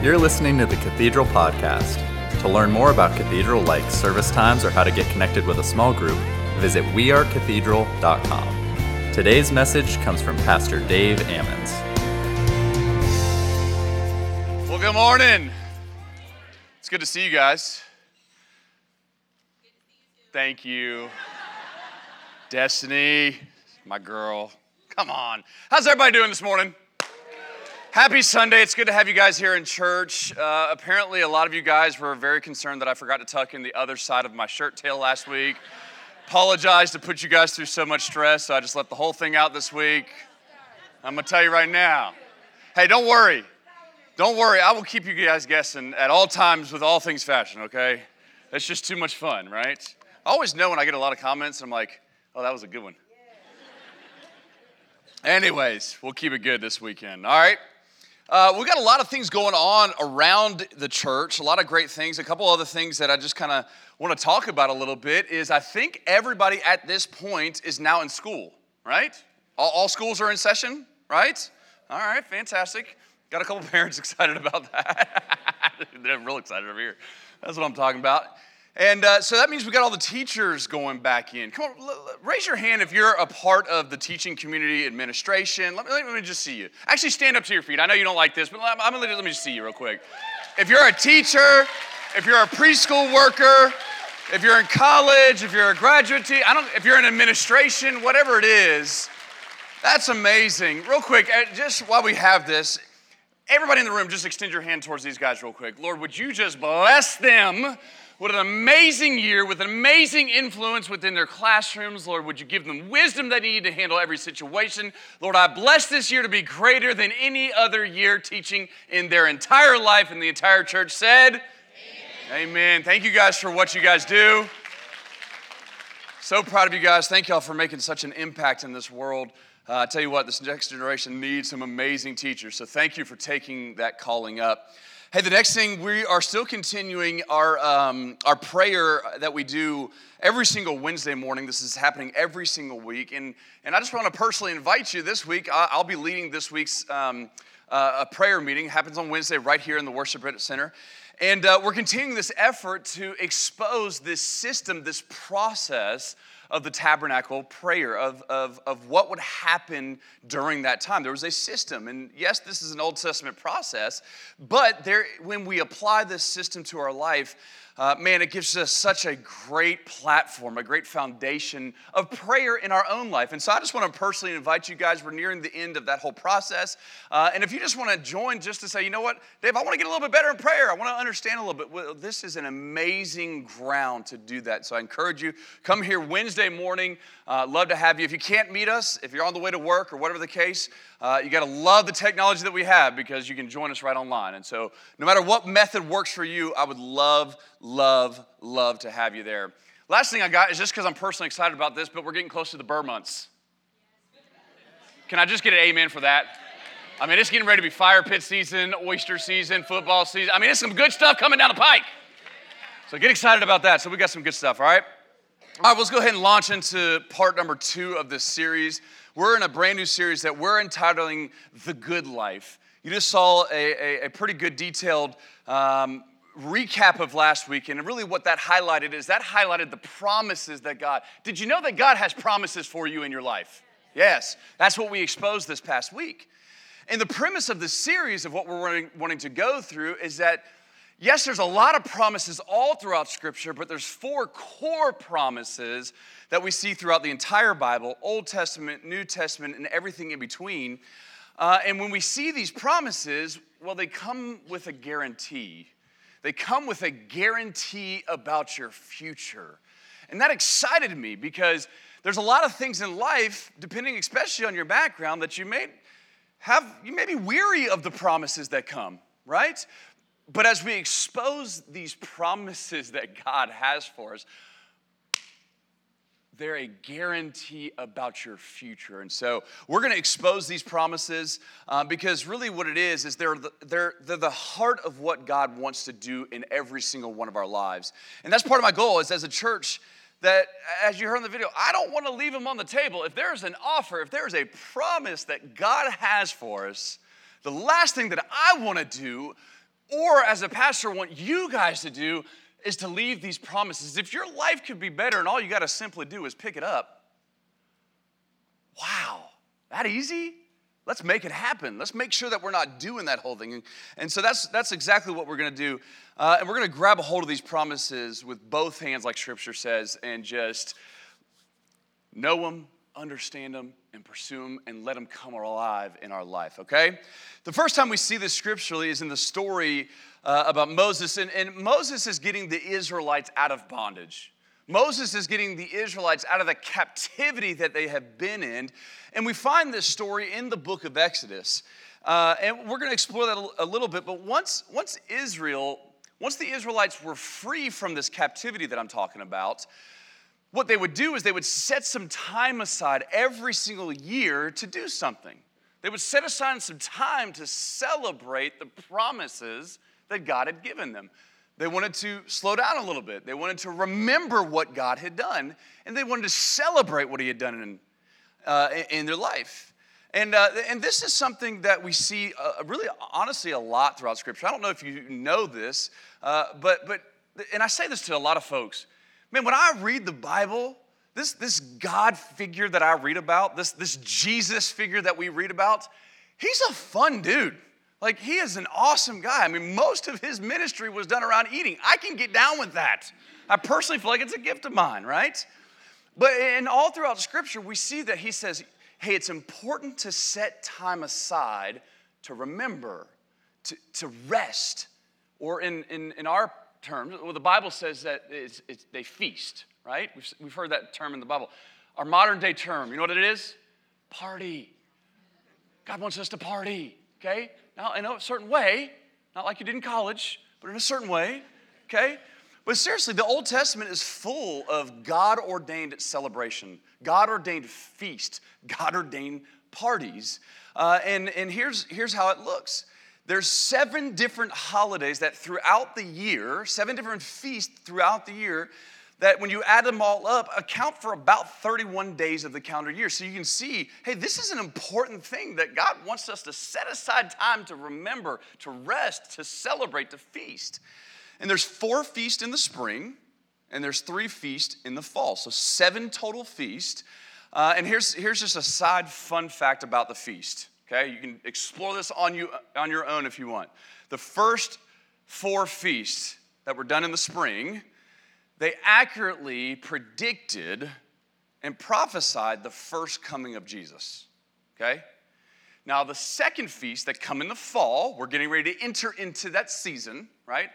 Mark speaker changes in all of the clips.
Speaker 1: You're listening to the Cathedral Podcast. To learn more about Cathedral like service times or how to get connected with a small group, visit wearecathedral.com. Today's message comes from Pastor Dave Ammons.
Speaker 2: Well, good morning. It's good to see you guys. Thank you. Destiny, my girl. Come on. How's everybody doing this morning? Happy Sunday. It's good to have you guys here in church. Uh, apparently, a lot of you guys were very concerned that I forgot to tuck in the other side of my shirt tail last week. Apologize to put you guys through so much stress, so I just left the whole thing out this week. I'm going to tell you right now. Hey, don't worry. Don't worry. I will keep you guys guessing at all times with all things fashion, okay? That's just too much fun, right? I always know when I get a lot of comments, I'm like, oh, that was a good one. Anyways, we'll keep it good this weekend, all right? Uh, we got a lot of things going on around the church, a lot of great things. A couple other things that I just kind of want to talk about a little bit is I think everybody at this point is now in school, right? All, all schools are in session, right? All right, fantastic. Got a couple parents excited about that. They're real excited over here. That's what I'm talking about. And uh, so that means we got all the teachers going back in. Come on, l- l- raise your hand if you're a part of the teaching community administration. Let me, let me just see you. Actually, stand up to your feet. I know you don't like this, but I'm gonna let me just see you real quick. If you're a teacher, if you're a preschool worker, if you're in college, if you're a graduate, te- I don't, if you're in administration, whatever it is, that's amazing. Real quick, uh, just while we have this, everybody in the room, just extend your hand towards these guys real quick. Lord, would you just bless them? What an amazing year with an amazing influence within their classrooms. Lord, would you give them wisdom they need to handle every situation? Lord, I bless this year to be greater than any other year teaching in their entire life. And the entire church said, Amen. Amen. Thank you guys for what you guys do. So proud of you guys. Thank y'all for making such an impact in this world. Uh, I tell you what, this next generation needs some amazing teachers. So thank you for taking that calling up. Hey, the next thing, we are still continuing our, um, our prayer that we do every single Wednesday morning. This is happening every single week. And, and I just want to personally invite you this week. I'll be leading this week's um, uh, a prayer meeting. It happens on Wednesday right here in the Worship Center. And uh, we're continuing this effort to expose this system, this process of the tabernacle prayer, of, of, of what would happen during that time. There was a system, and yes, this is an Old Testament process, but there, when we apply this system to our life, uh, man, it gives us such a great platform, a great foundation of prayer in our own life. And so I just want to personally invite you guys. We're nearing the end of that whole process. Uh, and if you just want to join just to say, you know what, Dave, I want to get a little bit better in prayer, I want to understand a little bit. Well, this is an amazing ground to do that. So I encourage you, come here Wednesday morning. Uh, love to have you. If you can't meet us, if you're on the way to work or whatever the case, uh, you got to love the technology that we have because you can join us right online. And so, no matter what method works for you, I would love, love, love to have you there. Last thing I got is just because I'm personally excited about this, but we're getting close to the Burr months. Can I just get an amen for that? I mean, it's getting ready to be fire pit season, oyster season, football season. I mean, it's some good stuff coming down the pike. So get excited about that. So we got some good stuff, all right? All right, let's go ahead and launch into part number two of this series. We're in a brand new series that we're entitling The Good Life. You just saw a, a, a pretty good detailed um, recap of last week, and really what that highlighted is that highlighted the promises that God. Did you know that God has promises for you in your life? Yes, that's what we exposed this past week. And the premise of this series of what we're wanting, wanting to go through is that yes, there's a lot of promises all throughout Scripture, but there's four core promises that we see throughout the entire Bible Old Testament, New Testament, and everything in between. Uh, and when we see these promises, well, they come with a guarantee. They come with a guarantee about your future. And that excited me because there's a lot of things in life, depending especially on your background, that you may have, you may be weary of the promises that come, right? But as we expose these promises that God has for us, they're a guarantee about your future. And so we're going to expose these promises uh, because really what it is is they're the, they're, they're the heart of what God wants to do in every single one of our lives. And that's part of my goal is as a church that, as you heard in the video, I don't want to leave them on the table. If there's an offer, if there's a promise that God has for us, the last thing that I want to do or as a pastor, want you guys to do is to leave these promises. If your life could be better and all you got to simply do is pick it up, wow, that easy? Let's make it happen. Let's make sure that we're not doing that whole thing. And so that's, that's exactly what we're going to do. Uh, and we're going to grab a hold of these promises with both hands, like Scripture says, and just know them, understand them, and pursue them, and let them come alive in our life, okay? The first time we see this scripturally is in the story uh, about Moses, and, and Moses is getting the Israelites out of bondage. Moses is getting the Israelites out of the captivity that they have been in. And we find this story in the book of Exodus. Uh, and we're going to explore that a little bit. But once, once Israel, once the Israelites were free from this captivity that I'm talking about, what they would do is they would set some time aside every single year to do something. They would set aside some time to celebrate the promises that God had given them. They wanted to slow down a little bit. They wanted to remember what God had done, and they wanted to celebrate what He had done in, uh, in their life. And, uh, and this is something that we see uh, really, honestly, a lot throughout Scripture. I don't know if you know this, uh, but, but, and I say this to a lot of folks Man, when I read the Bible, this, this God figure that I read about, this, this Jesus figure that we read about, he's a fun dude. Like, he is an awesome guy. I mean, most of his ministry was done around eating. I can get down with that. I personally feel like it's a gift of mine, right? But in all throughout Scripture, we see that he says, hey, it's important to set time aside to remember, to, to rest, or in, in, in our terms. Well, the Bible says that it's, it's, they feast, right? We've, we've heard that term in the Bible. Our modern day term, you know what it is? Party. God wants us to party, okay? Now, in a certain way, not like you did in college, but in a certain way, okay? But seriously, the Old Testament is full of God ordained celebration, God ordained feast, God ordained parties. Uh, and and here's, here's how it looks there's seven different holidays that throughout the year, seven different feasts throughout the year, that when you add them all up, account for about 31 days of the calendar year. So you can see, hey, this is an important thing that God wants us to set aside time to remember, to rest, to celebrate, to feast. And there's four feasts in the spring, and there's three feasts in the fall. So seven total feasts. Uh, and here's, here's just a side fun fact about the feast. Okay, you can explore this on, you, on your own if you want. The first four feasts that were done in the spring, they accurately predicted and prophesied the first coming of Jesus. Okay? Now, the second feast that come in the fall, we're getting ready to enter into that season, right?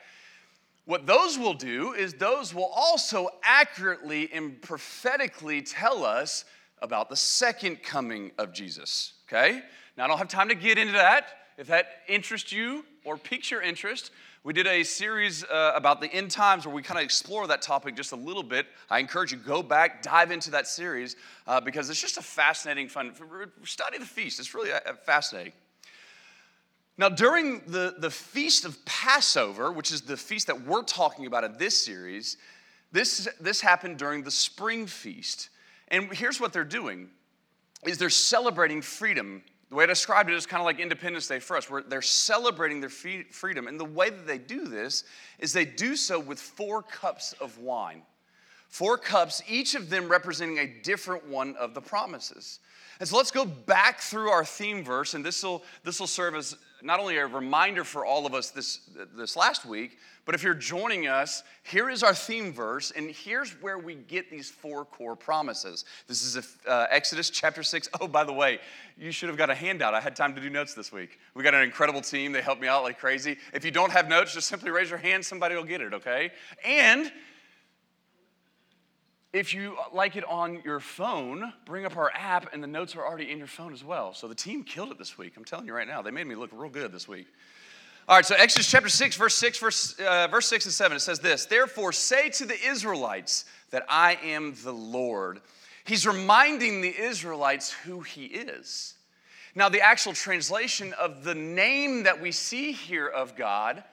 Speaker 2: What those will do is those will also accurately and prophetically tell us about the second coming of Jesus, okay? Now, I don't have time to get into that. If that interests you or piques your interest, we did a series uh, about the end times where we kind of explore that topic just a little bit. I encourage you go back, dive into that series uh, because it's just a fascinating, fun study the feast. It's really uh, fascinating. Now, during the, the feast of Passover, which is the feast that we're talking about in this series, this, this happened during the spring feast. And here's what they're doing is they're celebrating freedom the way I described it is kind of like Independence Day for us, where they're celebrating their freedom. And the way that they do this is they do so with four cups of wine. Four cups, each of them representing a different one of the promises. And so let's go back through our theme verse, and this will this will serve as not only a reminder for all of us this, this last week, but if you're joining us, here is our theme verse, and here's where we get these four core promises. This is uh, Exodus chapter 6. Oh, by the way, you should have got a handout. I had time to do notes this week. We got an incredible team. They helped me out like crazy. If you don't have notes, just simply raise your hand. Somebody will get it, okay? And if you like it on your phone, bring up our app, and the notes are already in your phone as well. So the team killed it this week. I'm telling you right now, they made me look real good this week. All right, so Exodus chapter 6, verse 6, verse, uh, verse 6 and 7, it says this Therefore, say to the Israelites that I am the Lord. He's reminding the Israelites who he is. Now, the actual translation of the name that we see here of God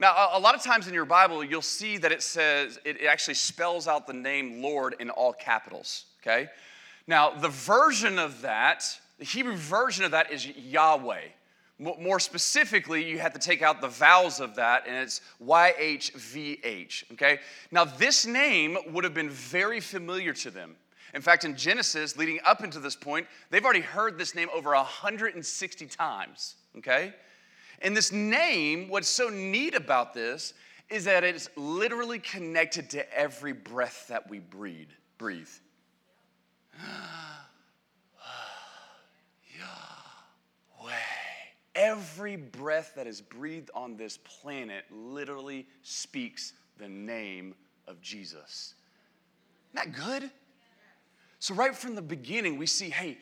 Speaker 2: now, a lot of times in your Bible, you'll see that it says, it actually spells out the name Lord in all capitals, okay? Now, the version of that, the Hebrew version of that is Yahweh. More specifically, you have to take out the vowels of that, and it's YHVH, okay? Now, this name would have been very familiar to them. In fact, in Genesis, leading up into this point, they've already heard this name over 160 times, okay? And this name, what's so neat about this is that it's literally connected to every breath that we breathe. Breathe. Yahweh. Every breath that is breathed on this planet literally speaks the name of Jesus. Isn't that good? So, right from the beginning, we see hey,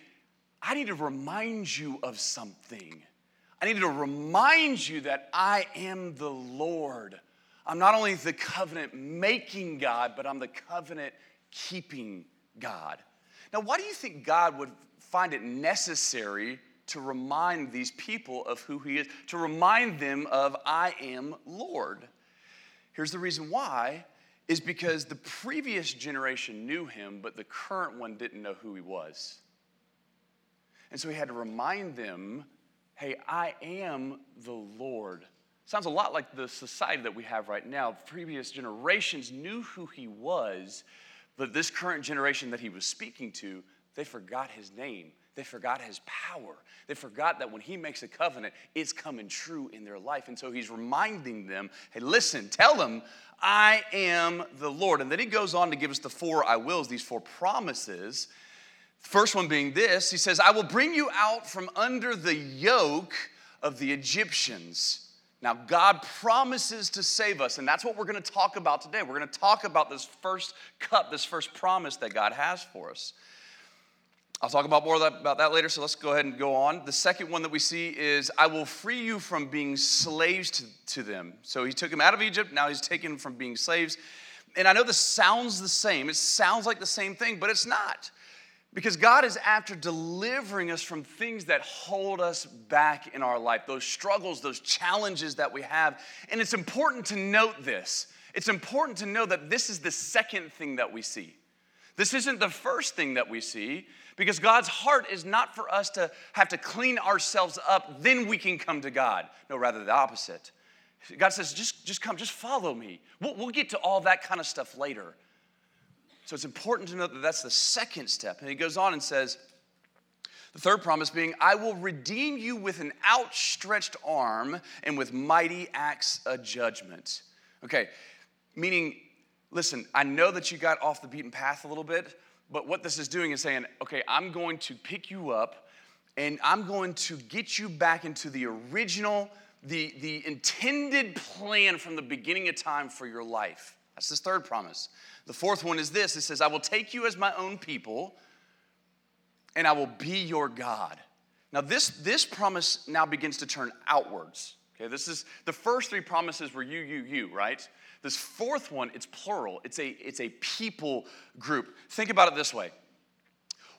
Speaker 2: I need to remind you of something. I need to remind you that I am the Lord. I'm not only the covenant making God, but I'm the covenant keeping God. Now, why do you think God would find it necessary to remind these people of who He is, to remind them of, I am Lord? Here's the reason why is because the previous generation knew him, but the current one didn't know who he was. And so he had to remind them hey, I am the Lord. Sounds a lot like the society that we have right now. Previous generations knew who he was, but this current generation that he was speaking to, they forgot his name. They forgot his power. They forgot that when he makes a covenant, it's coming true in their life. And so he's reminding them hey, listen, tell them, I am the Lord. And then he goes on to give us the four I wills, these four promises. First one being this He says, I will bring you out from under the yoke of the Egyptians. Now, God promises to save us, and that's what we're going to talk about today. We're going to talk about this first cup, this first promise that God has for us. I'll talk about more about that later, so let's go ahead and go on. The second one that we see is, I will free you from being slaves to, to them. So he took him out of Egypt, now he's taken from being slaves. And I know this sounds the same, it sounds like the same thing, but it's not. Because God is after delivering us from things that hold us back in our life, those struggles, those challenges that we have. And it's important to note this. It's important to know that this is the second thing that we see. This isn't the first thing that we see because God's heart is not for us to have to clean ourselves up, then we can come to God. No, rather the opposite. God says, just, just come, just follow me. We'll, we'll get to all that kind of stuff later. So it's important to know that that's the second step. And he goes on and says, the third promise being, I will redeem you with an outstretched arm and with mighty acts of judgment. Okay, meaning, listen, I know that you got off the beaten path a little bit, but what this is doing is saying, okay, I'm going to pick you up and I'm going to get you back into the original, the, the intended plan from the beginning of time for your life. That's this third promise. The fourth one is this it says, I will take you as my own people, and I will be your God. Now, this, this promise now begins to turn outwards. Okay, this is the first three promises were you, you, you, right? This fourth one, it's plural. It's a, it's a people group. Think about it this way.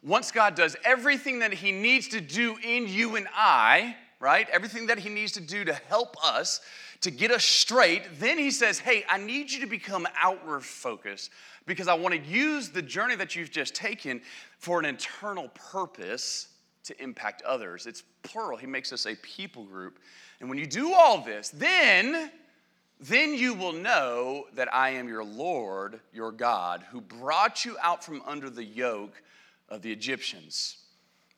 Speaker 2: Once God does everything that He needs to do in you and I, right? Everything that He needs to do to help us, to get us straight, then he says, Hey, I need you to become outward focused because I want to use the journey that you've just taken for an internal purpose to impact others. It's plural. He makes us a people group. And when you do all this, then then you will know that I am your Lord, your God, who brought you out from under the yoke of the Egyptians.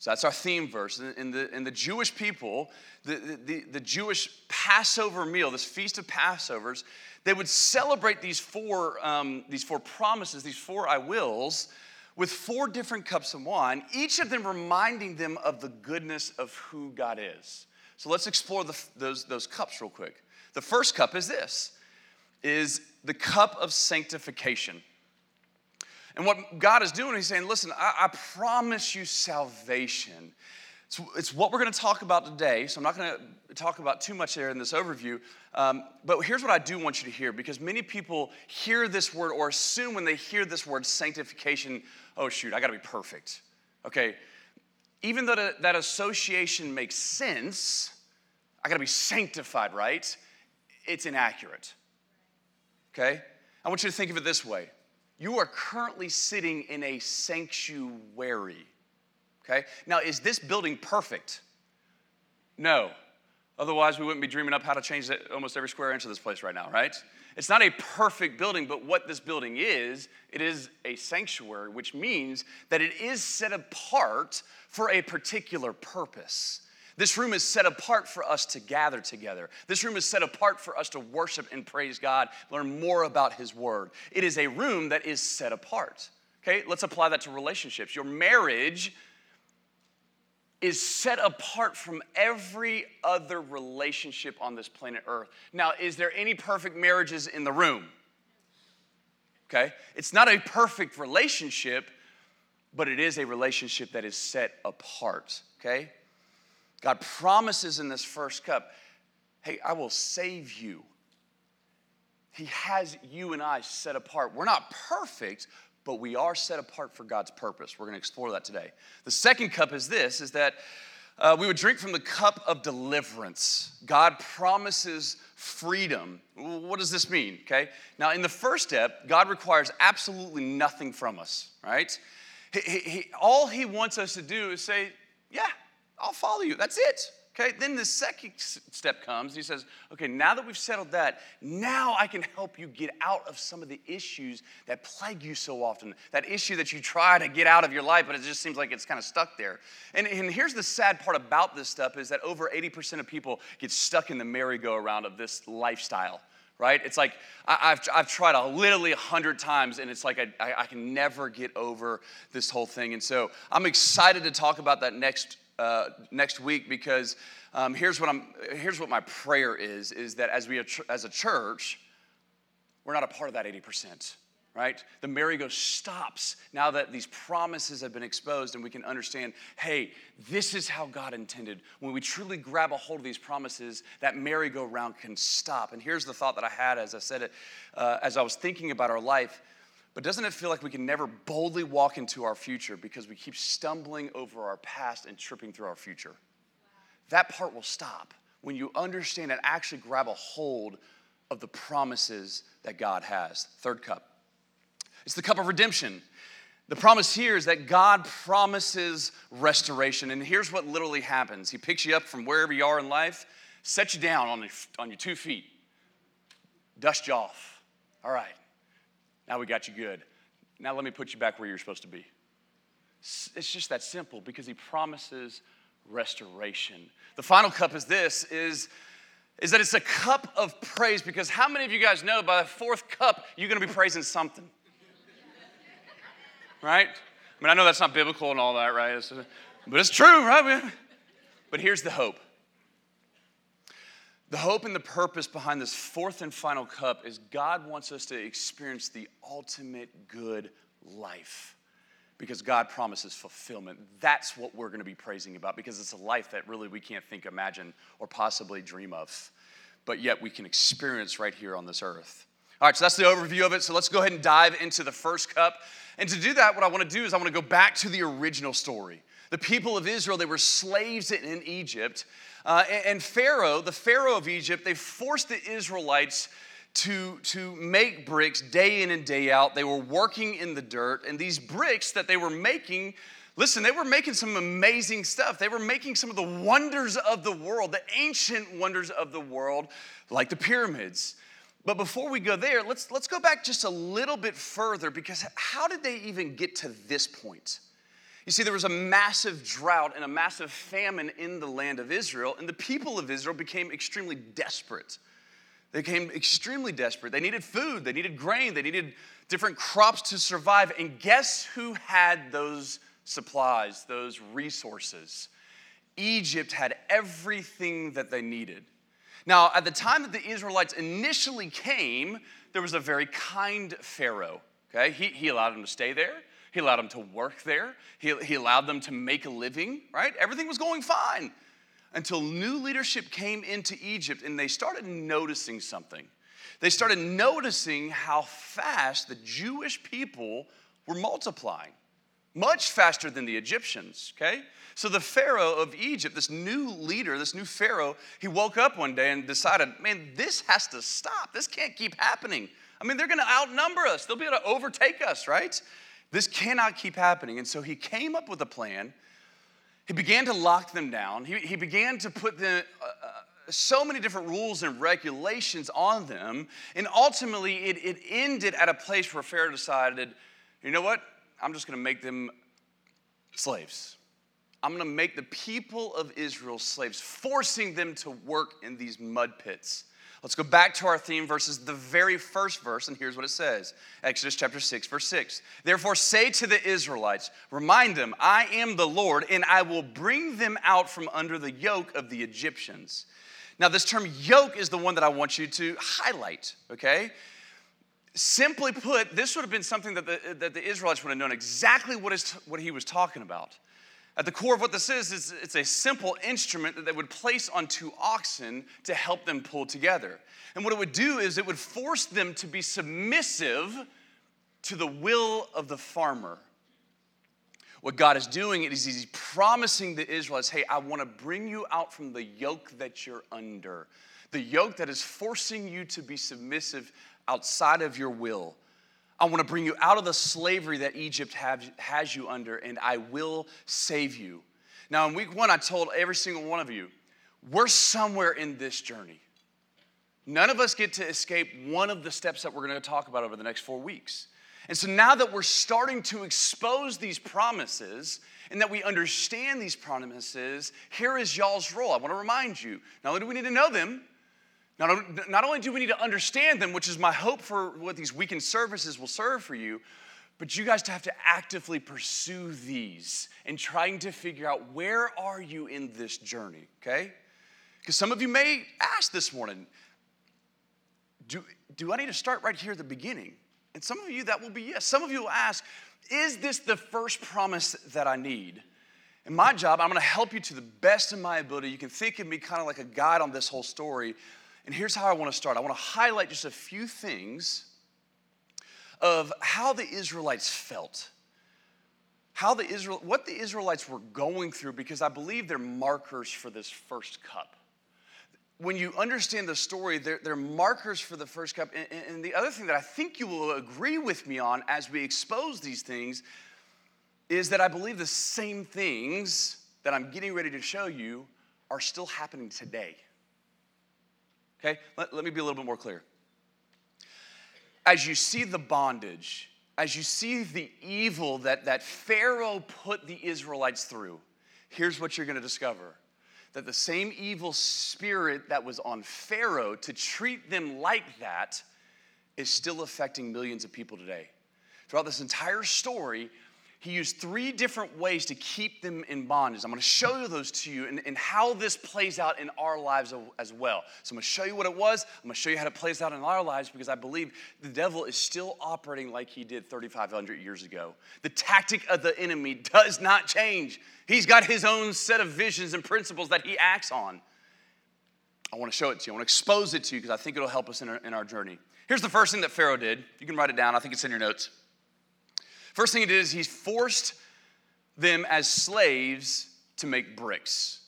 Speaker 2: So that's our theme verse. In the, in the Jewish people, the, the, the Jewish Passover meal, this feast of Passovers, they would celebrate these four, um, these four promises, these four I wills, with four different cups of wine, each of them reminding them of the goodness of who God is. So let's explore the, those, those cups real quick. The first cup is this, is the cup of sanctification. And what God is doing, He's saying, listen, I, I promise you salvation. It's, it's what we're going to talk about today, so I'm not going to talk about too much there in this overview. Um, but here's what I do want you to hear because many people hear this word or assume when they hear this word sanctification, oh, shoot, I got to be perfect. Okay, even though that, that association makes sense, I got to be sanctified, right? It's inaccurate. Okay? I want you to think of it this way you are currently sitting in a sanctuary. Okay? Now, is this building perfect? No. Otherwise, we wouldn't be dreaming up how to change almost every square inch of this place right now, right? It's not a perfect building, but what this building is, it is a sanctuary, which means that it is set apart for a particular purpose. This room is set apart for us to gather together. This room is set apart for us to worship and praise God, learn more about His Word. It is a room that is set apart. Okay, let's apply that to relationships. Your marriage is set apart from every other relationship on this planet Earth. Now, is there any perfect marriages in the room? Okay, it's not a perfect relationship, but it is a relationship that is set apart. Okay, God promises in this first cup, hey, I will save you. He has you and I set apart. We're not perfect, but we are set apart for God's purpose. We're going to explore that today. The second cup is this is that uh, we would drink from the cup of deliverance. God promises freedom. What does this mean? Okay. Now, in the first step, God requires absolutely nothing from us, right? He, he, he, all He wants us to do is say, Yeah, I'll follow you. That's it. Okay, then the second step comes. He says, Okay, now that we've settled that, now I can help you get out of some of the issues that plague you so often. That issue that you try to get out of your life, but it just seems like it's kind of stuck there. And, and here's the sad part about this stuff is that over 80% of people get stuck in the merry-go-round of this lifestyle right? It's like I, have I've tried a, literally a hundred times, and it's like I, I, I, can never get over this whole thing. And so I'm excited to talk about that next uh, next week because um, here's what I'm here's what my prayer is is that as we as a church, we're not a part of that 80%. Right? The merry-go stops now that these promises have been exposed and we can understand hey, this is how God intended. When we truly grab a hold of these promises, that merry-go-round can stop. And here's the thought that I had as I said it, uh, as I was thinking about our life but doesn't it feel like we can never boldly walk into our future because we keep stumbling over our past and tripping through our future? That part will stop when you understand and actually grab a hold of the promises that God has. Third cup. It's the cup of redemption. The promise here is that God promises restoration. And here's what literally happens He picks you up from wherever you are in life, sets you down on your, on your two feet, dust you off. All right, now we got you good. Now let me put you back where you're supposed to be. It's just that simple because he promises restoration. The final cup is this is is that it's a cup of praise because how many of you guys know by the fourth cup you're going to be praising something? right? I mean, I know that's not biblical and all that, right? but it's true, right? But here's the hope the hope and the purpose behind this fourth and final cup is God wants us to experience the ultimate good life because God promises fulfillment. That's what we're going to be praising about because it's a life that really we can't think, imagine, or possibly dream of, but yet we can experience right here on this earth. All right, so that's the overview of it. So let's go ahead and dive into the first cup. And to do that, what I want to do is I want to go back to the original story. The people of Israel, they were slaves in Egypt. Uh, and Pharaoh, the Pharaoh of Egypt, they forced the Israelites to, to make bricks day in and day out. They were working in the dirt. And these bricks that they were making, listen, they were making some amazing stuff. They were making some of the wonders of the world, the ancient wonders of the world, like the pyramids. But before we go there, let's, let's go back just a little bit further because how did they even get to this point? You see, there was a massive drought and a massive famine in the land of Israel, and the people of Israel became extremely desperate. They became extremely desperate. They needed food, they needed grain, they needed different crops to survive. And guess who had those supplies, those resources? Egypt had everything that they needed. Now, at the time that the Israelites initially came, there was a very kind Pharaoh. Okay, he, he allowed them to stay there. He allowed them to work there. He, he allowed them to make a living, right? Everything was going fine until new leadership came into Egypt and they started noticing something. They started noticing how fast the Jewish people were multiplying, much faster than the Egyptians, okay? So the Pharaoh of Egypt, this new leader, this new Pharaoh, he woke up one day and decided, man, this has to stop. This can't keep happening. I mean, they're gonna outnumber us, they'll be able to overtake us, right? This cannot keep happening. And so he came up with a plan. He began to lock them down. He, he began to put them, uh, uh so many different rules and regulations on them. And ultimately, it, it ended at a place where Pharaoh decided, you know what? I'm just going to make them slaves. I'm going to make the people of Israel slaves, forcing them to work in these mud pits. Let's go back to our theme verses, the very first verse, and here's what it says Exodus chapter 6, verse 6. Therefore, say to the Israelites, remind them, I am the Lord, and I will bring them out from under the yoke of the Egyptians. Now, this term yoke is the one that I want you to highlight, okay? Simply put, this would have been something that the, that the Israelites would have known exactly what, is, what he was talking about. At the core of what this is, is it's a simple instrument that they would place on two oxen to help them pull together. And what it would do is it would force them to be submissive to the will of the farmer. What God is doing is He's promising the Israelites, hey, I want to bring you out from the yoke that you're under, the yoke that is forcing you to be submissive outside of your will. I want to bring you out of the slavery that Egypt have, has you under, and I will save you. Now, in week one, I told every single one of you, we're somewhere in this journey. None of us get to escape one of the steps that we're going to talk about over the next four weeks. And so now that we're starting to expose these promises and that we understand these promises, here is y'all's role. I want to remind you not only do we need to know them, not, not only do we need to understand them, which is my hope for what these weekend services will serve for you, but you guys have to actively pursue these and trying to figure out where are you in this journey, okay? Because some of you may ask this morning, do, do I need to start right here at the beginning? And some of you, that will be yes. Some of you will ask, is this the first promise that I need? In my job, I'm gonna help you to the best of my ability. You can think of me kind of like a guide on this whole story and here's how I want to start I want to highlight just a few things of how the Israelites felt. How the Israel, what the Israelites were going through, because I believe they're markers for this first cup. When you understand the story, they're, they're markers for the first cup. And, and the other thing that I think you will agree with me on as we expose these things is that I believe the same things that I'm getting ready to show you are still happening today. Okay, let, let me be a little bit more clear. As you see the bondage, as you see the evil that, that Pharaoh put the Israelites through, here's what you're gonna discover that the same evil spirit that was on Pharaoh to treat them like that is still affecting millions of people today. Throughout this entire story, he used three different ways to keep them in bondage. I'm going to show you those to you and, and, how this plays out in our lives as well. So I'm going to show you what it was. I'm going to show you how it plays out in our lives because I believe the devil is still operating like he did 3,500 years ago. The tactic of the enemy does not change. He's got his own set of visions and principles that he acts on. I want to show it to you. I want to expose it to you because I think it'll help us in our, in our journey. Here's the first thing that Pharaoh did. You can write it down. I think it's in your notes. First thing he did is he forced them as slaves to make bricks.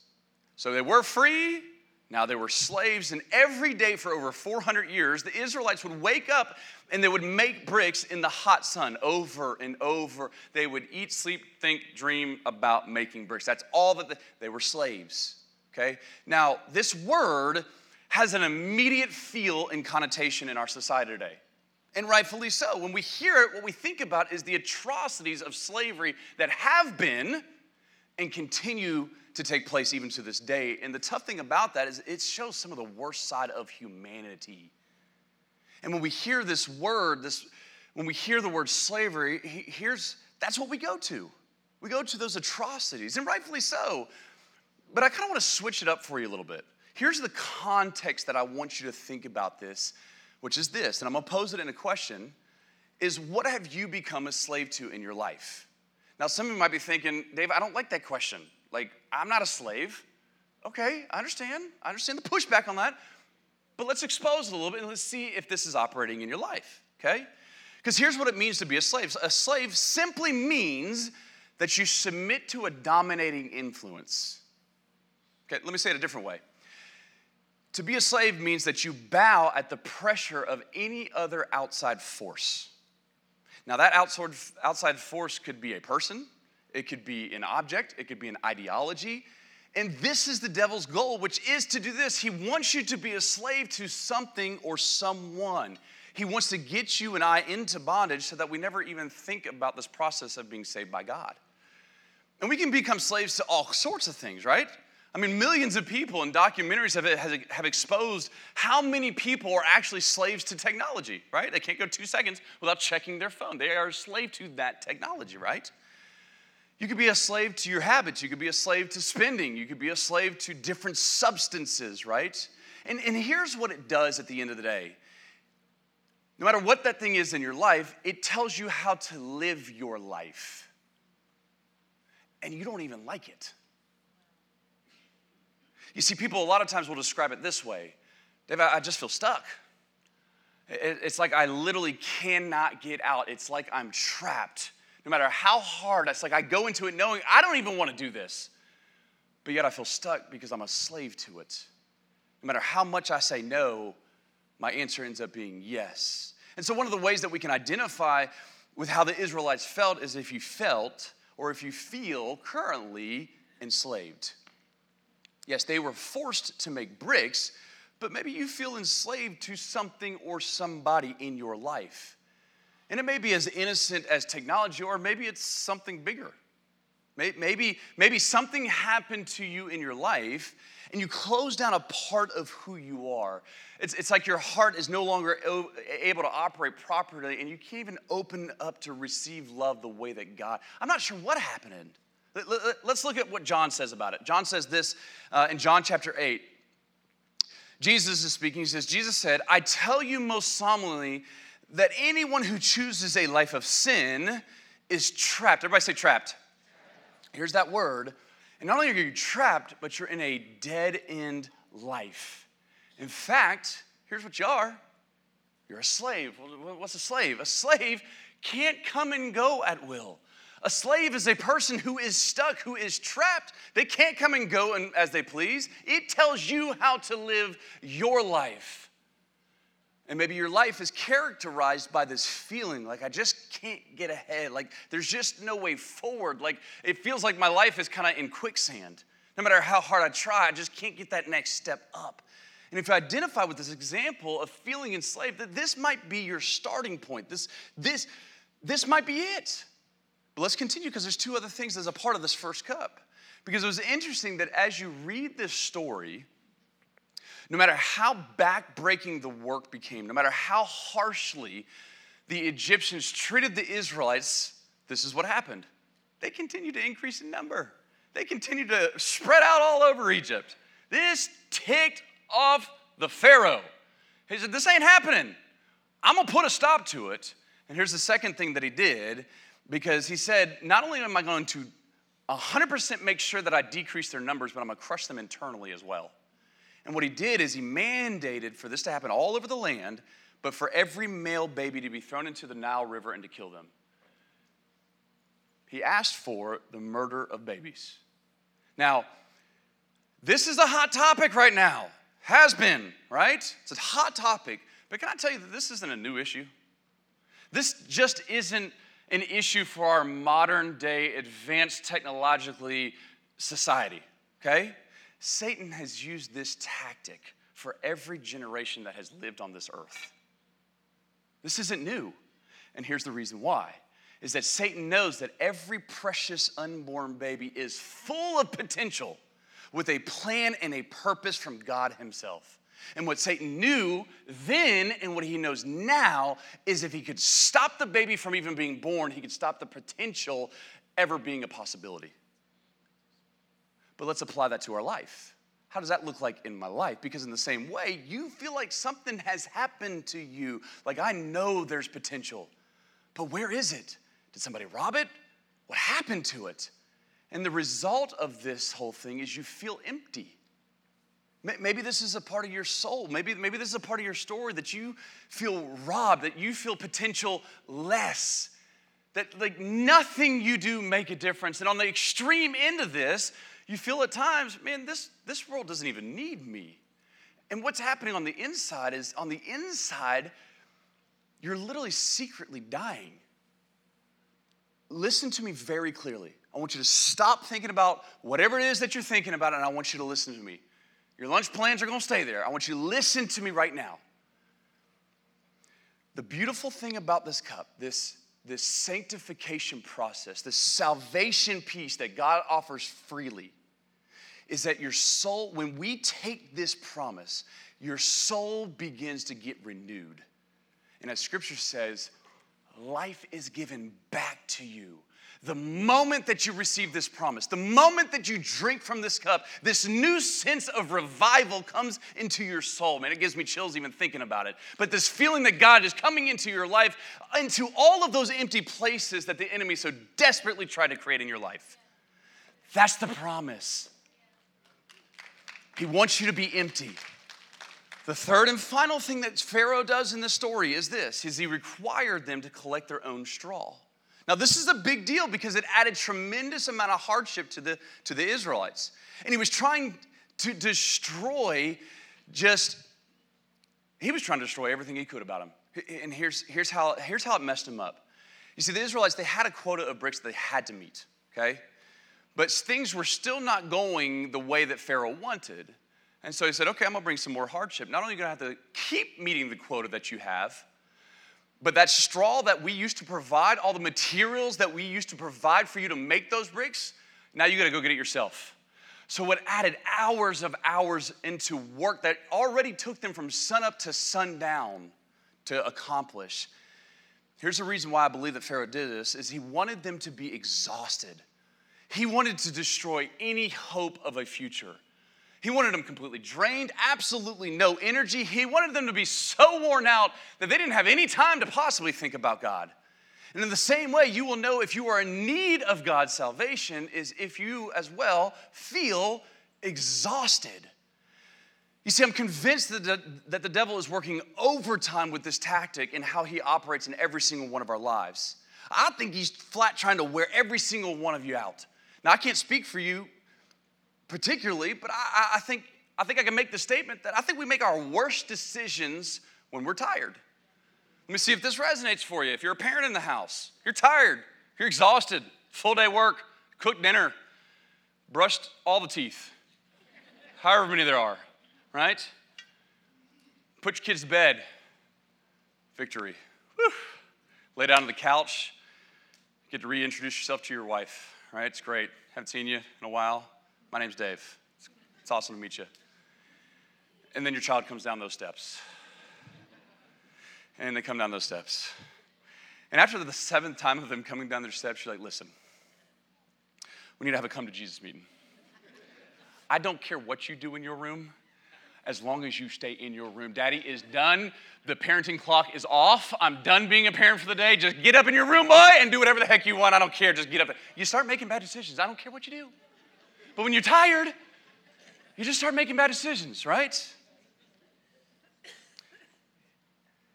Speaker 2: So they were free, now they were slaves, and every day for over 400 years, the Israelites would wake up and they would make bricks in the hot sun over and over. They would eat, sleep, think, dream about making bricks. That's all that they, they were slaves. Okay? Now, this word has an immediate feel and connotation in our society today and rightfully so. When we hear it, what we think about is the atrocities of slavery that have been and continue to take place even to this day. And the tough thing about that is it shows some of the worst side of humanity. And when we hear this word, this when we hear the word slavery, here's that's what we go to. We go to those atrocities, and rightfully so. But I kind of want to switch it up for you a little bit. Here's the context that I want you to think about this which is this, and I'm gonna pose it in a question is what have you become a slave to in your life? Now, some of you might be thinking, Dave, I don't like that question. Like, I'm not a slave. Okay, I understand. I understand the pushback on that. But let's expose it a little bit and let's see if this is operating in your life, okay? Because here's what it means to be a slave a slave simply means that you submit to a dominating influence. Okay, let me say it a different way. To be a slave means that you bow at the pressure of any other outside force. Now, that outside force could be a person, it could be an object, it could be an ideology, And this is the devil's goal, which is to do this. He wants you to be a slave to something or someone. He wants to get you and I into bondage so that we never even think about this process of being saved by God. And we can become slaves to all sorts of things, right? I mean, millions of people in documentaries have, have, exposed how many people are actually slaves to technology, right? They can't go two seconds without checking their phone. They are a slave to that technology, right? You could be a slave to your habits. You could be a slave to spending. You could be a slave to different substances, right? And, and here's what it does at the end of the day no matter what that thing is in your life, it tells you how to live your life. And you don't even like it. You see, people a lot of times will describe it this way Dave, I just feel stuck. It's like I literally cannot get out. It's like I'm trapped no matter how hard, it's like I go into it knowing I don't even want to do this. But yet I feel stuck because I'm a slave to it. No matter how much I say no, my answer ends up being yes. And so, one of the ways that we can identify with how the Israelites felt is if you felt or if you feel currently enslaved. Yes, they were forced to make bricks, but maybe you feel enslaved to something or somebody in your life. And it may be as innocent as technology, or maybe it's something bigger. Maybe, maybe something happened to you in your life and you close down a part of who you are. It's, it's like your heart is no longer able to operate properly and you can't even open up to receive love the way that God. I'm not sure what happened. Let's look at what John says about it. John says this uh, in John chapter 8. Jesus is speaking. He says, Jesus said, I tell you most solemnly that anyone who chooses a life of sin is trapped. Everybody say trapped. Here's that word. And not only are you trapped, but you're in a dead end life. In fact, here's what you are you're a slave. What's a slave? A slave can't come and go at will. A slave is a person who is stuck, who is trapped. They can't come and go and, as they please. It tells you how to live your life. And maybe your life is characterized by this feeling like I just can't get ahead. Like there's just no way forward. Like it feels like my life is kind of in quicksand. No matter how hard I try, I just can't get that next step up. And if you identify with this example of feeling enslaved, that this might be your starting point. This, this, this might be it. But let's continue because there's two other things as a part of this first cup. Because it was interesting that as you read this story, no matter how backbreaking the work became, no matter how harshly the Egyptians treated the Israelites, this is what happened. They continued to increase in number. They continued to spread out all over Egypt. This ticked off the Pharaoh. He said, This ain't happening. I'm gonna put a stop to it. And here's the second thing that he did because he said, Not only am I going to 100% make sure that I decrease their numbers, but I'm gonna crush them internally as well. And what he did is he mandated for this to happen all over the land, but for every male baby to be thrown into the Nile River and to kill them. He asked for the murder of babies. Now, this is a hot topic right now. Has been, right? It's a hot topic. But can I tell you that this isn't a new issue? This just isn't an issue for our modern day advanced technologically society, okay? Satan has used this tactic for every generation that has lived on this earth. This isn't new. And here's the reason why is that Satan knows that every precious unborn baby is full of potential with a plan and a purpose from God himself. And what Satan knew then and what he knows now is if he could stop the baby from even being born, he could stop the potential ever being a possibility. But let's apply that to our life. How does that look like in my life? Because, in the same way, you feel like something has happened to you. Like, I know there's potential, but where is it? Did somebody rob it? What happened to it? And the result of this whole thing is you feel empty. Maybe this is a part of your soul. Maybe, maybe this is a part of your story that you feel robbed, that you feel potential less, that like nothing you do make a difference. And on the extreme end of this, you feel at times, man, this, this world doesn't even need me. And what's happening on the inside is on the inside, you're literally secretly dying. Listen to me very clearly. I want you to stop thinking about whatever it is that you're thinking about, and I want you to listen to me. Your lunch plans are gonna stay there. I want you to listen to me right now. The beautiful thing about this cup, this, this sanctification process, this salvation piece that God offers freely, is that your soul, when we take this promise, your soul begins to get renewed. And as scripture says, life is given back to you. The moment that you receive this promise, the moment that you drink from this cup, this new sense of revival comes into your soul. Man, it gives me chills even thinking about it. But this feeling that God is coming into your life, into all of those empty places that the enemy so desperately tried to create in your life. That's the promise. He wants you to be empty. The third and final thing that Pharaoh does in this story is this is he required them to collect their own straw. Now this is a big deal because it added tremendous amount of hardship to the to the Israelites. And he was trying to destroy just he was trying to destroy everything he could about them. And here's here's how here's how it messed him up. You see the Israelites they had a quota of bricks they had to meet, okay? But things were still not going the way that Pharaoh wanted. And so he said, okay, I'm gonna bring some more hardship. Not only are you gonna have to keep meeting the quota that you have, but that straw that we used to provide, all the materials that we used to provide for you to make those bricks, now you gotta go get it yourself. So it added hours of hours into work that already took them from sunup to sundown to accomplish. Here's the reason why I believe that Pharaoh did this is he wanted them to be exhausted. He wanted to destroy any hope of a future. He wanted them completely drained, absolutely no energy. He wanted them to be so worn out that they didn't have any time to possibly think about God. And in the same way, you will know if you are in need of God's salvation is if you as well feel exhausted. You see, I'm convinced that the, that the devil is working overtime with this tactic and how he operates in every single one of our lives. I think he's flat trying to wear every single one of you out. Now, I can't speak for you particularly, but I, I, think, I think I can make the statement that I think we make our worst decisions when we're tired. Let me see if this resonates for you. If you're a parent in the house, you're tired, you're exhausted, full day work, cooked dinner, brushed all the teeth, however many there are, right? Put your kids to bed, victory. Whew. Lay down on the couch, get to reintroduce yourself to your wife, right? It's great. Haven't seen you in a while. My name's Dave. It's, it's awesome to meet you. And then your child comes down those steps. And they come down those steps. And after the seventh time of them coming down their steps, you're like, listen, we need to have a come to Jesus meeting. I don't care what you do in your room as long as you stay in your room. Daddy is done. The parenting clock is off. I'm done being a parent for the day. Just get up in your room, boy, and do whatever the heck you want. I don't care. Just get up. You start making bad decisions. I don't care what you do. But when you're tired, you just start making bad decisions, right?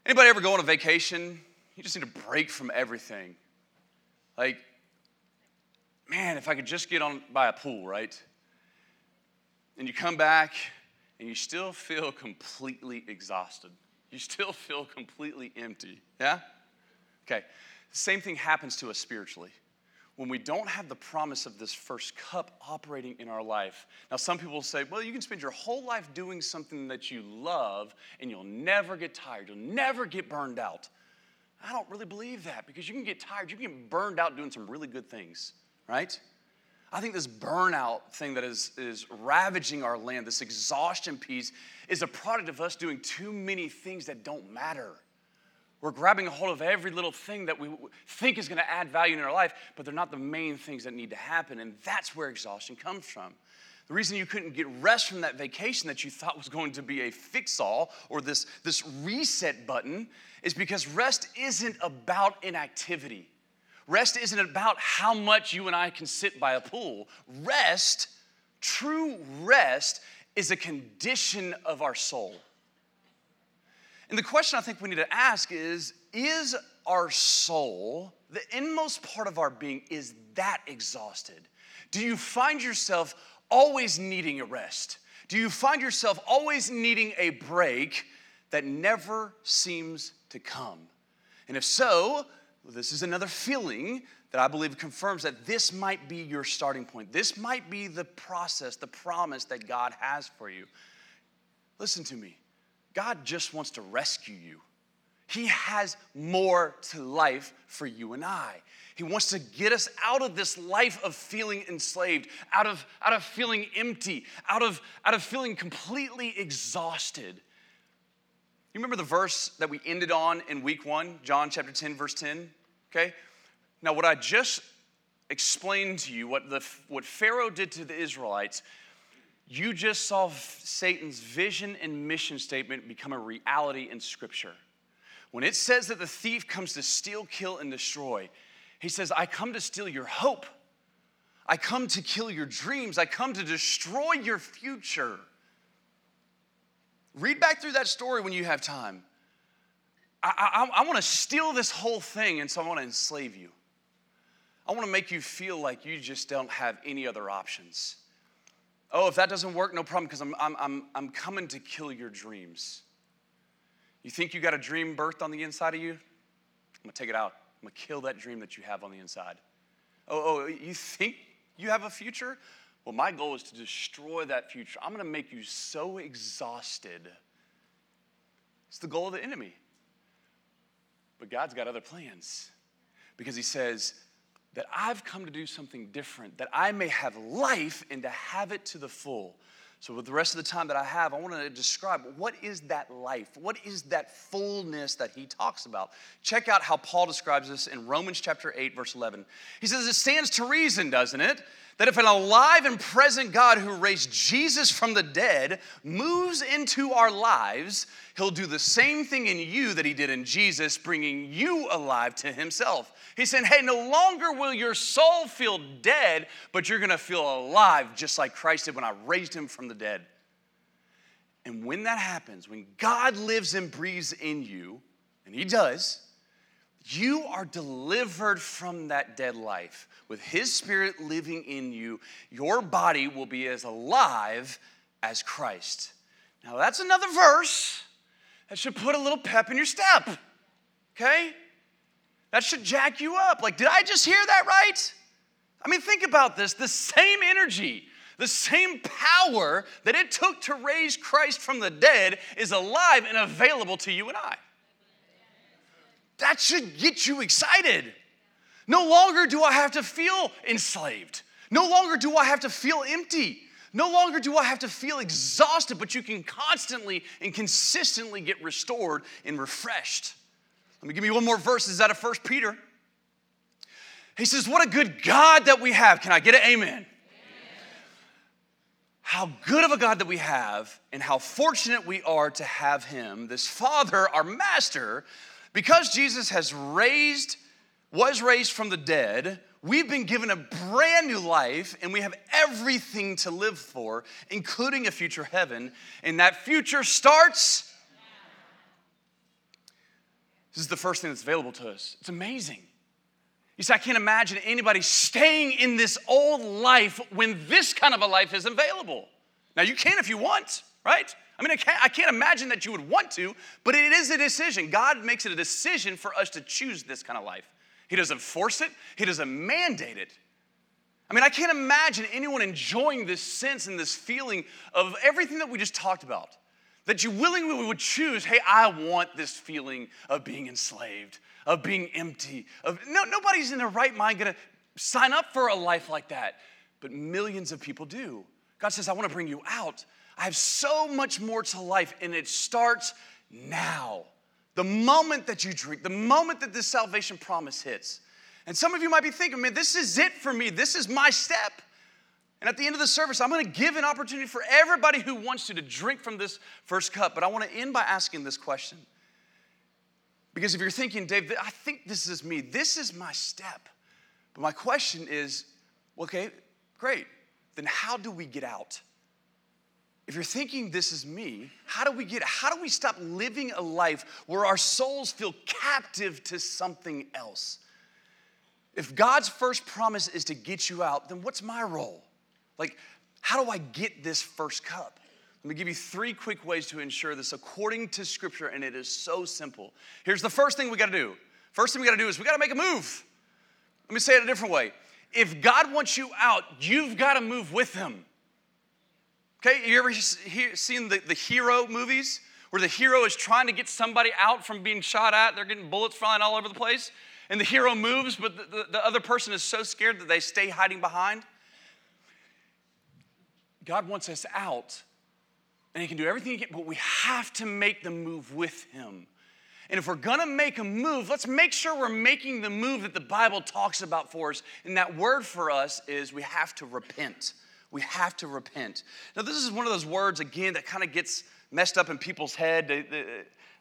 Speaker 2: Anybody ever go on a vacation? You just need a break from everything. Like, man, if I could just get on by a pool, right? And you come back and you still feel completely exhausted. You still feel completely empty. Yeah? Okay. The same thing happens to us spiritually when we don't have the promise of this first cup operating in our life. Now, some people say, well, you can spend your whole life doing something that you love and you'll never get tired, you'll never get burned out. I don't really believe that because you can get tired, you can get burned out doing some really good things, right? I think this burnout thing that is, is ravaging our land, this exhaustion piece, is a product of us doing too many things that don't matter. We're grabbing a hold of every little thing that we think is going to add value in our life, but they're not the main things that need to happen. And that's where exhaustion comes from. The reason you couldn't get rest from that vacation that you thought was going to be a fix all or this, this reset button is because rest isn't about inactivity. Rest isn't about how much you and I can sit by a pool. Rest, true rest, is a condition of our soul. And the question I think we need to ask is Is our soul, the inmost part of our being, is that exhausted? Do you find yourself always needing a rest? Do you find yourself always needing a break that never seems to come? And if so, this is another feeling that I believe confirms that this might be your starting point. This might be the process, the promise that God has for you. Listen to me. God just wants to rescue you. He has more to life for you and I. He wants to get us out of this life of feeling enslaved, out of, out of feeling empty, out of, out of feeling completely exhausted. You remember the verse that we ended on in week one, John chapter 10, verse 10? Okay? Now, what I just explained to you, what, the, what Pharaoh did to the Israelites, you just saw Satan's vision and mission statement become a reality in Scripture. When it says that the thief comes to steal, kill, and destroy, he says, I come to steal your hope. I come to kill your dreams. I come to destroy your future. Read back through that story when you have time. I, I, I want to steal this whole thing, and so I want to enslave you. I want to make you feel like you just don't have any other options. Oh, if that doesn't work, no problem, because I'm, I'm, I'm, I'm coming to kill your dreams. You think you got a dream birthed on the inside of you? I'm gonna take it out. I'm gonna kill that dream that you have on the inside. Oh, oh, you think you have a future? Well, my goal is to destroy that future. I'm gonna make you so exhausted. It's the goal of the enemy. But God's got other plans because He says that I've come to do something different, that I may have life and to have it to the full. So, with the rest of the time that I have, I want to describe what is that life? What is that fullness that he talks about? Check out how Paul describes this in Romans chapter 8, verse 11. He says, It stands to reason, doesn't it? That if an alive and present God who raised Jesus from the dead moves into our lives, he'll do the same thing in you that he did in Jesus, bringing you alive to himself. He said, hey, no longer will your soul feel dead, but you're gonna feel alive just like Christ did when I raised him from the dead. And when that happens, when God lives and breathes in you, and he does, you are delivered from that dead life. With His Spirit living in you, your body will be as alive as Christ. Now, that's another verse that should put a little pep in your step, okay? That should jack you up. Like, did I just hear that right? I mean, think about this the same energy, the same power that it took to raise Christ from the dead is alive and available to you and I. That should get you excited. No longer do I have to feel enslaved. No longer do I have to feel empty. No longer do I have to feel exhausted, but you can constantly and consistently get restored and refreshed. Let me give you one more verse. Is out of 1 Peter. He says, What a good God that we have. Can I get an amen? amen? How good of a God that we have, and how fortunate we are to have Him, this Father, our Master, because Jesus has raised, was raised from the dead, we've been given a brand new life and we have everything to live for, including a future heaven. And that future starts. This is the first thing that's available to us. It's amazing. You see, I can't imagine anybody staying in this old life when this kind of a life is available. Now, you can if you want, right? I mean, I can't, I can't imagine that you would want to, but it is a decision. God makes it a decision for us to choose this kind of life. He doesn't force it, He doesn't mandate it. I mean, I can't imagine anyone enjoying this sense and this feeling of everything that we just talked about. That you willingly would choose, hey, I want this feeling of being enslaved, of being empty. Of no, nobody's in their right mind gonna sign up for a life like that. But millions of people do. God says, I want to bring you out. I have so much more to life, and it starts now. The moment that you drink, the moment that this salvation promise hits. And some of you might be thinking, man, this is it for me. This is my step. And at the end of the service, I'm going to give an opportunity for everybody who wants to to drink from this first cup. But I want to end by asking this question. Because if you're thinking, Dave, I think this is me, this is my step. But my question is, okay, great. Then how do we get out? If you're thinking this is me, how do we get, how do we stop living a life where our souls feel captive to something else? If God's first promise is to get you out, then what's my role? Like, how do I get this first cup? Let me give you three quick ways to ensure this according to Scripture, and it is so simple. Here's the first thing we got to do First thing we got to do is we got to make a move. Let me say it a different way. If God wants you out, you've got to move with Him. Okay, you ever seen the, the hero movies where the hero is trying to get somebody out from being shot at? They're getting bullets flying all over the place. And the hero moves, but the, the, the other person is so scared that they stay hiding behind. God wants us out, and He can do everything He can, but we have to make the move with Him. And if we're gonna make a move, let's make sure we're making the move that the Bible talks about for us. And that word for us is we have to repent. We have to repent. Now, this is one of those words, again, that kind of gets messed up in people's head. They, they,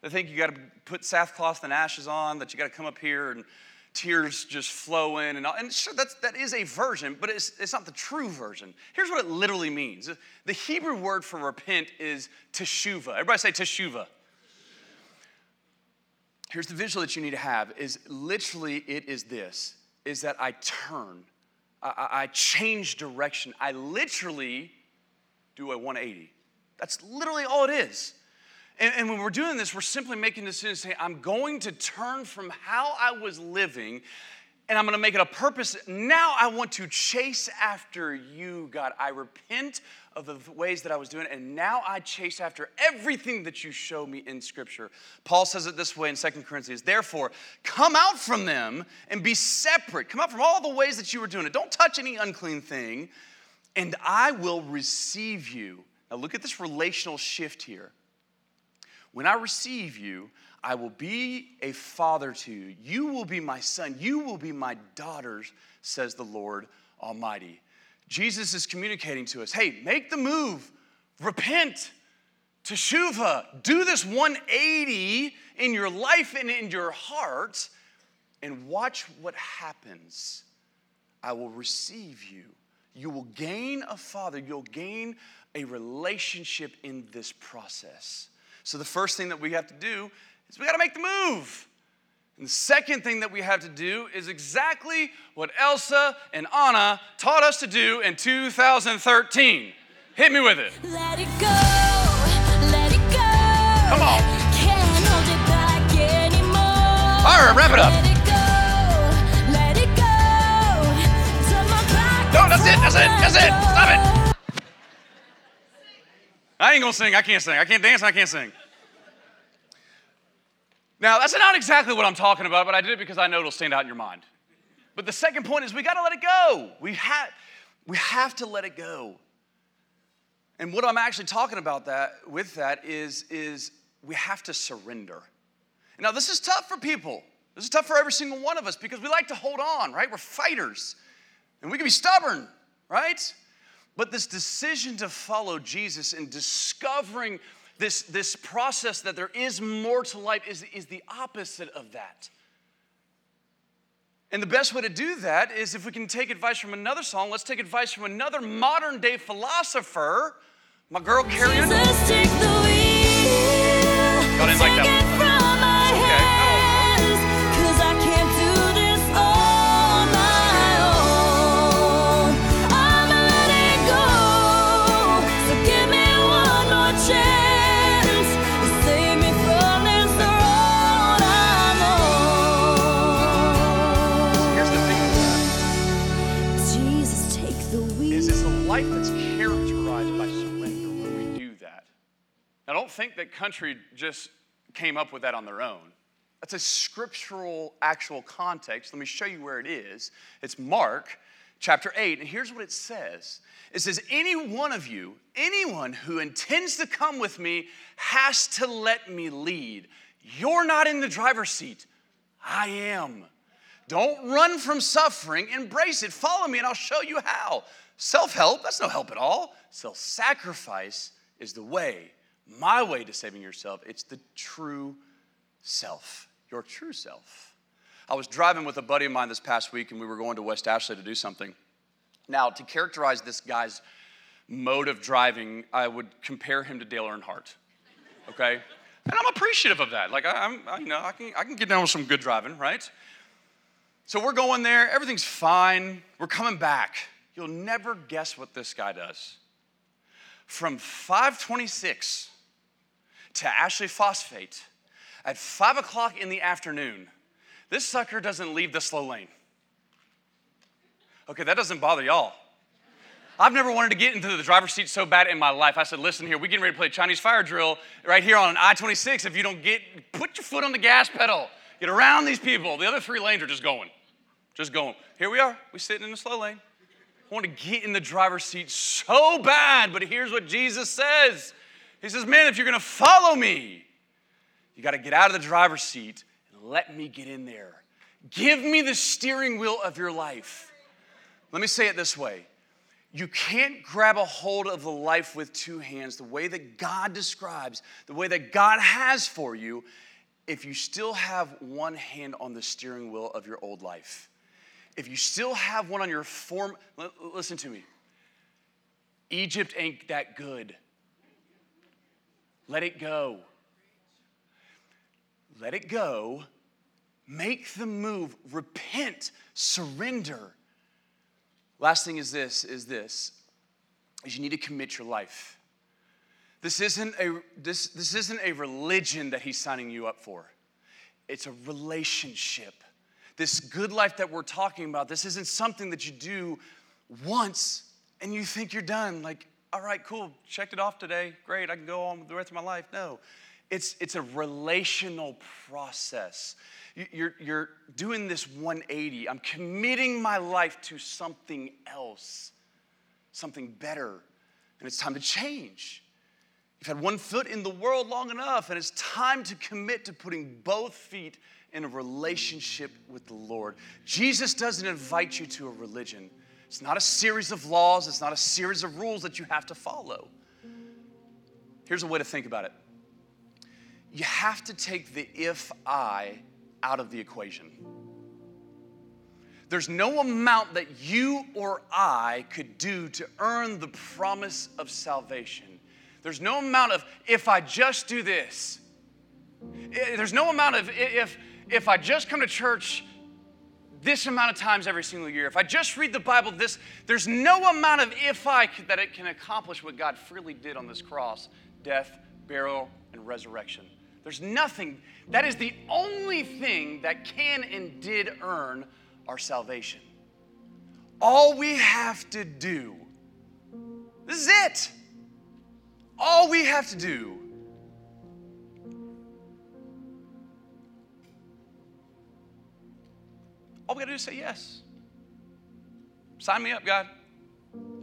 Speaker 2: they think you got to put sackcloth and ashes on, that you got to come up here and tears just flow in. And, all. and sure, that's, that is a version, but it's, it's not the true version. Here's what it literally means the Hebrew word for repent is teshuva. Everybody say teshuva here's the visual that you need to have is literally it is this is that i turn I, I, change direction i literally do a 180 that's literally all it is and, and when we're doing this we're simply making the decision saying i'm going to turn from how i was living and I'm gonna make it a purpose. Now I want to chase after you, God. I repent of the ways that I was doing, and now I chase after everything that you show me in Scripture. Paul says it this way in Second Corinthians Therefore, come out from them and be separate. Come out from all the ways that you were doing it. Don't touch any unclean thing, and I will receive you. Now look at this relational shift here. When I receive you, I will be a father to you. You will be my son. You will be my daughters, says the Lord Almighty. Jesus is communicating to us hey, make the move, repent, teshuva, do this 180 in your life and in your heart, and watch what happens. I will receive you. You will gain a father, you'll gain a relationship in this process. So, the first thing that we have to do is we got to make the move. And the second thing that we have to do is exactly what Elsa and Anna taught us to do in 2013. Hit me with it. Let it go, let it go. Come on. Can't hold it back anymore. All right, wrap it up. Let it go, let it go. No, that's it, that's it, that's it. Stop it. I ain't gonna sing, I can't sing. I can't dance, I can't sing. Now, that's not exactly what I'm talking about, but I did it because I know it'll stand out in your mind. But the second point is we got to let it go. We, ha- we have to let it go. And what I'm actually talking about that with that is, is we have to surrender. Now, this is tough for people. This is tough for every single one of us because we like to hold on, right? We're fighters. And we can be stubborn, right? But this decision to follow Jesus and discovering this, this process that there is more to life is, is the opposite of that. And the best way to do that is if we can take advice from another song, let's take advice from another modern day philosopher, my girl Carrie Underwood. Y'all didn't like that don't think that country just came up with that on their own. That's a scriptural actual context. Let me show you where it is. It's Mark chapter 8, and here's what it says It says, Any one of you, anyone who intends to come with me has to let me lead. You're not in the driver's seat, I am. Don't run from suffering, embrace it. Follow me, and I'll show you how. Self help, that's no help at all. Self sacrifice is the way my way to saving yourself. It's the true self, your true self. I was driving with a buddy of mine this past week, and we were going to West Ashley to do something. Now, to characterize this guy's mode of driving, I would compare him to Dale Earnhardt. Okay, and I'm appreciative of that. Like I, am you know, I can I can get down with some good driving, right? So we're going there. Everything's fine. We're coming back. You'll never guess what this guy does. From 526 to Ashley Phosphate at five o'clock in the afternoon. This sucker doesn't leave the slow lane. Okay, that doesn't bother y'all. I've never wanted to get into the driver's seat so bad in my life. I said, listen here, we're getting ready to play Chinese fire drill right here on I 26. If you don't get, put your foot on the gas pedal. Get around these people. The other three lanes are just going, just going. Here we are. We sitting in the slow lane. I want to get in the driver's seat so bad, but here's what Jesus says He says, Man, if you're going to follow me, you got to get out of the driver's seat and let me get in there. Give me the steering wheel of your life. Let me say it this way you can't grab a hold of the life with two hands the way that God describes, the way that God has for you, if you still have one hand on the steering wheel of your old life if you still have one on your form, listen to me. Egypt ain't that good. Let it go. Let it go. Make the move. Repent. Surrender. Last thing is this is this is you need to commit your life. This isn't a this, this isn't a religion that he's signing you up for. It's a relationship this good life that we're talking about, this isn't something that you do once and you think you're done. Like, all right, cool, checked it off today. Great, I can go on with the rest of my life. No, it's, it's a relational process. You're, you're doing this 180. I'm committing my life to something else, something better, and it's time to change. You've had one foot in the world long enough, and it's time to commit to putting both feet in a relationship with the Lord. Jesus doesn't invite you to a religion. It's not a series of laws, it's not a series of rules that you have to follow. Here's a way to think about it you have to take the if I out of the equation. There's no amount that you or I could do to earn the promise of salvation. There's no amount of if I just do this. Eh, there's no amount of if if I just come to church this amount of times every single year, if I just read the Bible this, there's no amount of if I that it can accomplish what God freely did on this cross death, burial, and resurrection. There's nothing, that is the only thing that can and did earn our salvation. All we have to do, this is it. All we have to do All we got to do is say yes. Sign me up, God.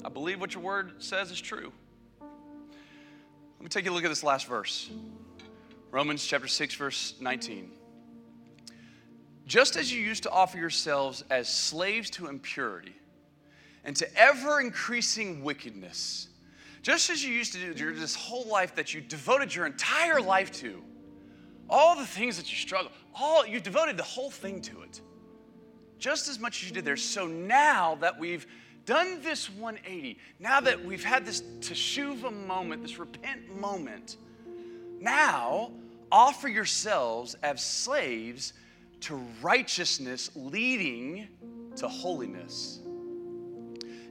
Speaker 2: I believe what your word says is true. Let me take a look at this last verse Romans chapter 6, verse 19. Just as you used to offer yourselves as slaves to impurity and to ever increasing wickedness, just as you used to do this whole life that you devoted your entire life to, all the things that you struggle, all you devoted the whole thing to it just as much as you did there. So now that we've done this 180, now that we've had this teshuva moment, this repent moment, now offer yourselves as slaves to righteousness leading to holiness.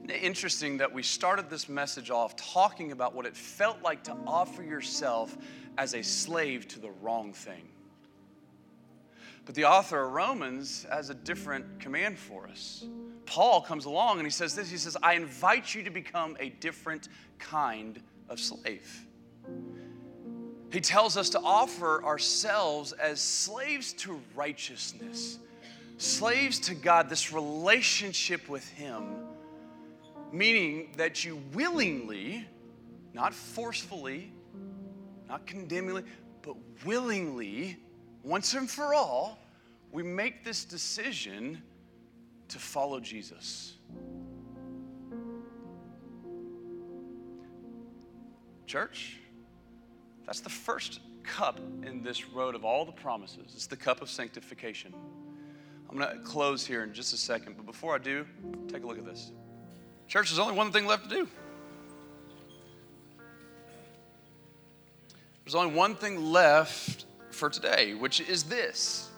Speaker 2: Interesting that we started this message off talking about what it felt like to offer yourself as a slave to the wrong thing. But the author of Romans has a different command for us. Paul comes along and he says this He says, I invite you to become a different kind of slave. He tells us to offer ourselves as slaves to righteousness, slaves to God, this relationship with Him, meaning that you willingly, not forcefully, not condemningly, but willingly once and for all, we make this decision to follow Jesus. Church, that's the first cup in this road of all the promises. It's the cup of sanctification. I'm going to close here in just a second, but before I do, take a look at this. Church, there's only one thing left to do. There's only one thing left for today, which is this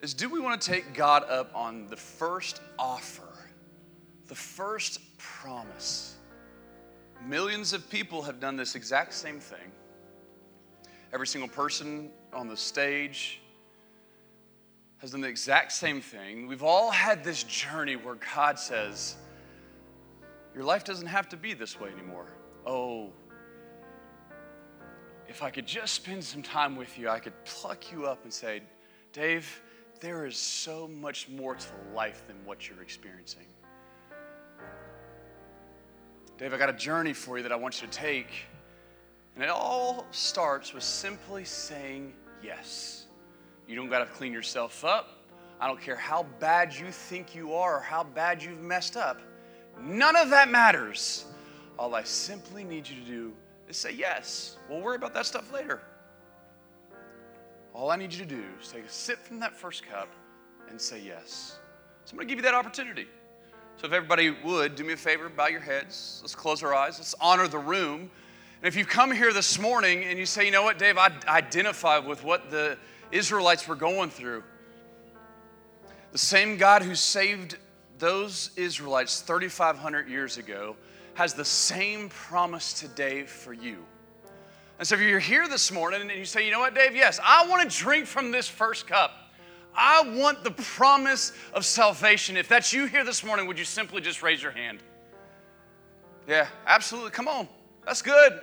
Speaker 2: is do we want to take God up on the first offer, the first promise? Millions of people have done this exact same thing. Every single person on the stage, has done the exact same thing. We've all had this journey where God says, Your life doesn't have to be this way anymore. Oh, if I could just spend some time with you, I could pluck you up and say, Dave, there is so much more to life than what you're experiencing. Dave, I got a journey for you that I want you to take. And it all starts with simply saying yes. You don't got to clean yourself up. I don't care how bad you think you are or how bad you've messed up. None of that matters. All I simply need you to do say yes. We'll worry about that stuff later. All I need you to do is take a sip from that first cup and say yes. So I'm going to give you that opportunity. So if everybody would, do me a favor, bow your heads. Let's close our eyes. Let's honor the room. And if you've come here this morning and you say, you know what, Dave, I identify with what the Israelites were going through. The same God who saved those Israelites 3,500 years ago has the same promise today for you. And so if you're here this morning and you say, you know what, Dave, yes, I want to drink from this first cup. I want the promise of salvation. If that's you here this morning, would you simply just raise your hand? Yeah, absolutely. Come on. That's good.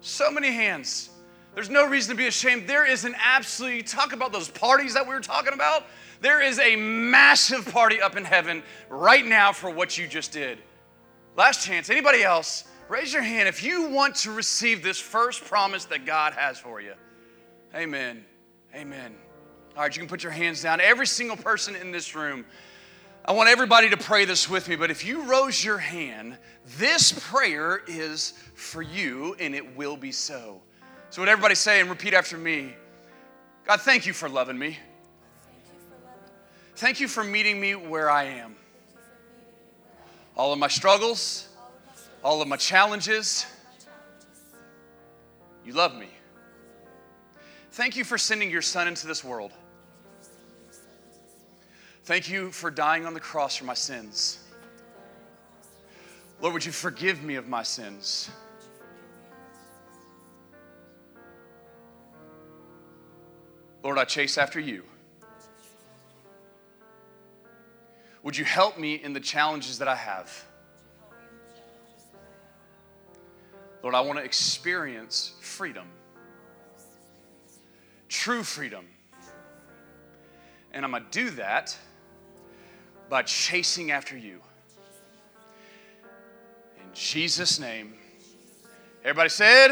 Speaker 2: So many hands. There's no reason to be ashamed. There is an absolute, talk about those parties that we were talking about. There is a massive party up in heaven right now for what you just did. Last chance. Anybody else? Raise your hand if you want to receive this first promise that God has for you. Amen. Amen. All right, you can put your hands down. Every single person in this room, I want everybody to pray this with me, but if you rose your hand, this prayer is for you and it will be so. So, would everybody say and repeat after me God, thank you for loving me. Thank you for loving. Thank you for meeting me where I am. All of my struggles, all of my challenges, you love me. Thank you for sending your son into this world. Thank you for dying on the cross for my sins. Lord, would you forgive me of my sins? Lord, I chase after you. Would you help me in the challenges that I have? Lord, I want to experience freedom, true freedom. And I'm going to do that by chasing after you. In Jesus' name. Everybody said,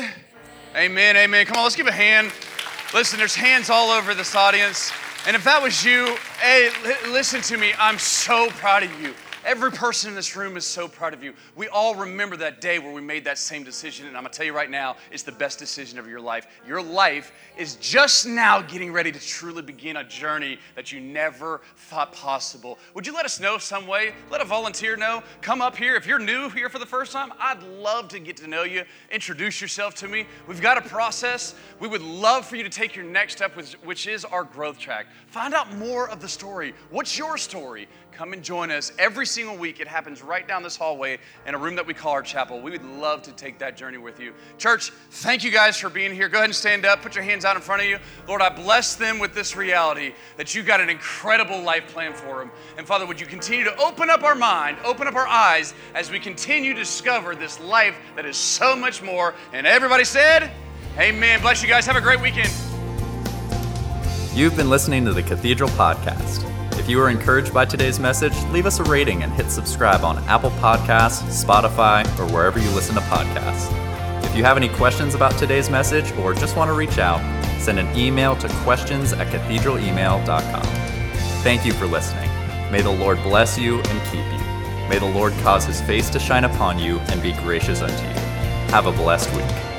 Speaker 2: Amen, amen. Come on, let's give a hand. Listen, there's hands all over this audience. And if that was you, hey, listen to me. I'm so proud of you. Every person in this room is so proud of you. We all remember that day where we made that same decision, and I'm gonna tell you right now, it's the best decision of your life. Your life is just now getting ready to truly begin a journey that you never thought possible. Would you let us know some way? Let a volunteer know. Come up here. If you're new here for the first time, I'd love to get to know you. Introduce yourself to me. We've got a process. We would love for you to take your next step, which is our growth track. Find out more of the story. What's your story? Come and join us every single week. It happens right down this hallway in a room that we call our chapel. We would love to take that journey with you. Church, thank you guys for being here. Go ahead and stand up. Put your hands out in front of you. Lord, I bless them with this reality that you got an incredible life plan for them. And Father, would you continue to open up our mind, open up our eyes as we continue to discover this life that is so much more. And everybody said, Amen. Bless you guys. Have a great weekend.
Speaker 1: You've been listening to the Cathedral Podcast. If you were encouraged by today's message, leave us a rating and hit subscribe on Apple Podcasts, Spotify, or wherever you listen to podcasts. If you have any questions about today's message or just want to reach out, send an email to questions at cathedralemail.com. Thank you for listening. May the Lord bless you and keep you. May the Lord cause his face to shine upon you and be gracious unto you. Have a blessed week.